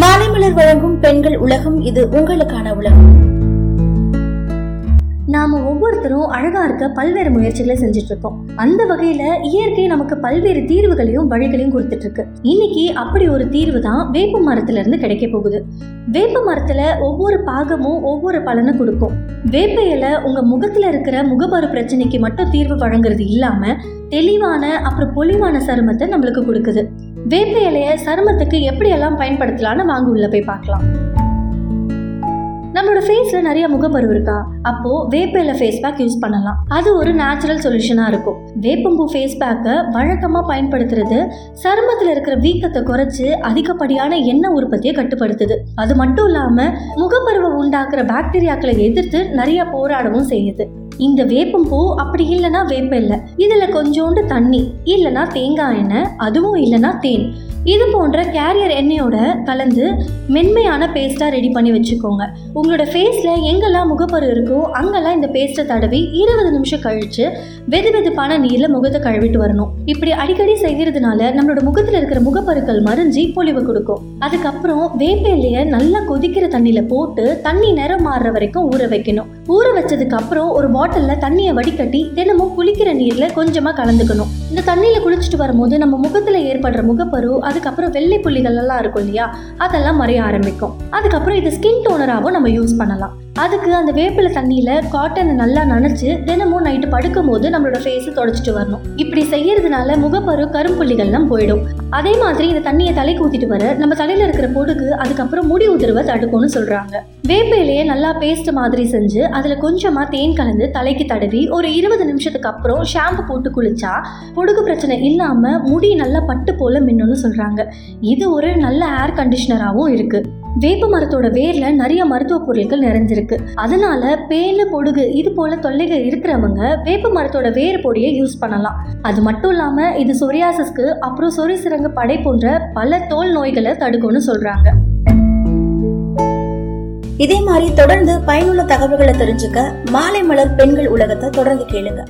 மாலைமலர் வழங்கும் பெண்கள் உலகம் இது உங்களுக்கான உலகம். நாம ஒவ்வொருத்தரும் அழகா இருக்க பல்வேறு முயற்சிகளை செஞ்சுட்டு இருக்கோம் அந்த வகையில இயற்கை நமக்கு பல்வேறு தீர்வுகளையும் வழிகளையும் கொடுத்துட்டு இருக்கு இன்னைக்கு அப்படி ஒரு தீர்வு தான் வேப்ப மரத்துல இருந்து கிடைக்க போகுது. வேப்ப மரத்துல ஒவ்வொரு பாகமும் ஒவ்வொரு பலனை கொடுக்கும். வேப்ப இலை உங்க முகத்துல இருக்கிற முகப்பரு பிரச்சனைக்கு மட்டும் தீர்வு வழங்குறது இல்லாம தெளிவான அப்புறம் பொலிவான சருமத்தை நம்மளுக்கு கொடுக்குது. வேப்ப இலைய சருமத்துக்கு எப்படியெல்லாம் பயன்படுத்தலாம்னு வாங்க உள்ள போய் பார்க்கலாம். நம்மளோட ஃபேஸ்ல நிறைய முகப்பருவு இருக்கா? அப்போ இலை ஃபேஸ் பேக் யூஸ் பண்ணலாம். அது ஒரு நேச்சுரல் சொல்யூஷனா இருக்கும். வேப்பம்பூ ஃபேஸ் பேக்கை வழக்கமா பயன்படுத்துறது சருமத்துல இருக்கிற வீக்கத்தை குறைச்சு அதிகப்படியான எண்ணெய் உற்பத்தியை கட்டுப்படுத்துது. அது மட்டும் இல்லாம முகப்பருவை உண்டாக்குற பாக்டீரியாக்களை எதிர்த்து நிறைய போராடவும் செய்யுது. இந்த வேப்பம் பூ அப்படி இல்லைன்னா வேப்ப இல்லை இதில் கொஞ்சோண்டு தண்ணி இல்லைன்னா தேங்காய் எண்ணெய் அதுவும் இல்லைன்னா தேன். இது போன்ற கேரியர் எண்ணெயோட கலந்து மென்மையான பேஸ்ட்டாக ரெடி பண்ணி வச்சுக்கோங்க. உங்களோட ஃபேஸில் எங்கெல்லாம் முகப்பரு இருக்கோ அங்கெல்லாம் இந்த பேஸ்ட்டை தடவி இருபது நிமிஷம் கழித்து வெது வெதுப்பான நீரில் முகத்தை கழுவிட்டு வரணும். இப்படி அடிக்கடி செய்கிறதுனால நம்மளோட முகத்தில் இருக்கிற முகப்பருக்கள் மறைஞ்சி பொலிவு கொடுக்கும். அதுக்கப்புறம் வேப்ப நல்லா கொதிக்கிற தண்ணியில் போட்டு தண்ணி நிறம் மாறுற வரைக்கும் ஊற வைக்கணும். ஊற வச்சதுக்கு அப்புறம் ஒரு பாட்டிலில் தண்ணியை வடிகட்டி தினமும் குளிக்கிற நீரில் கொஞ்சமாக கலந்துக்கணும். இந்த தண்ணியில் குளிச்சுட்டு வரும்போது நம்ம முகத்தில் ஏற்படுற முகப்பரு அதுக்கப்புறம் வெள்ளை புள்ளிகள் எல்லாம் இருக்கும் இல்லையா? அதெல்லாம் மறைய ஆரம்பிக்கும். அதுக்கப்புறம் இது ஸ்கின் டோனராகவும் நம்ம யூஸ் பண்ணலாம். அதுக்கு அந்த வேப்பிலை தண்ணியில் காட்டனை நல்லா நனைச்சு தினமும் நைட்டு படுக்கும் போது நம்மளோட ஃபேஸை தொடச்சிட்டு வரணும். இப்படி செய்யறதுனால முகப்பரு கரும்புள்ளிகள்லாம் போயிடும். அதே மாதிரி இந்த தண்ணியை தலைக்கு ஊத்திட்டு வர நம்ம தலையில இருக்கிற பொடுக்கு அதுக்கப்புறம் முடி உதிர்வை தடுக்கும்னு சொல்றாங்க. வேப்பையிலேயே நல்லா பேஸ்ட் மாதிரி செஞ்சு அதுல கொஞ்சமா தேன் கலந்து தலைக்கு தடவி ஒரு இருபது நிமிஷத்துக்கு அப்புறம் ஷாம்பு போட்டு குளிச்சா பொடுகு பிரச்சனை இல்லாம முடி நல்லா பட்டு போல மின்னும்னு சொல்றாங்க. இது ஒரு நல்ல ஏர் கண்டிஷனராகவும் இருக்கு. வேப்ப மரத்தோட வேர்ல நிறைய மருத்துவ பொருட்கள் நிறைஞ்சிருக்கு. அதனால பேனு பொடுகு இது போல தொல்லைகள் இருக்கிறவங்க வேப்ப மரத்தோட வேர் பொடியை யூஸ் பண்ணலாம். அது மட்டும் இல்லாம இது சொரியாசஸ்க்கு அப்புறம் சொறி சிறங்கு படை போன்ற பல தோல் நோய்களை தடுக்கும்னு சொல்றாங்க. இதே மாதிரி தொடர்ந்து பயனுள்ள தகவல்களை தெரிஞ்சுக்க மாலை மலர் பெண்கள் உலகத்தை தொடர்ந்து கேளுங்க.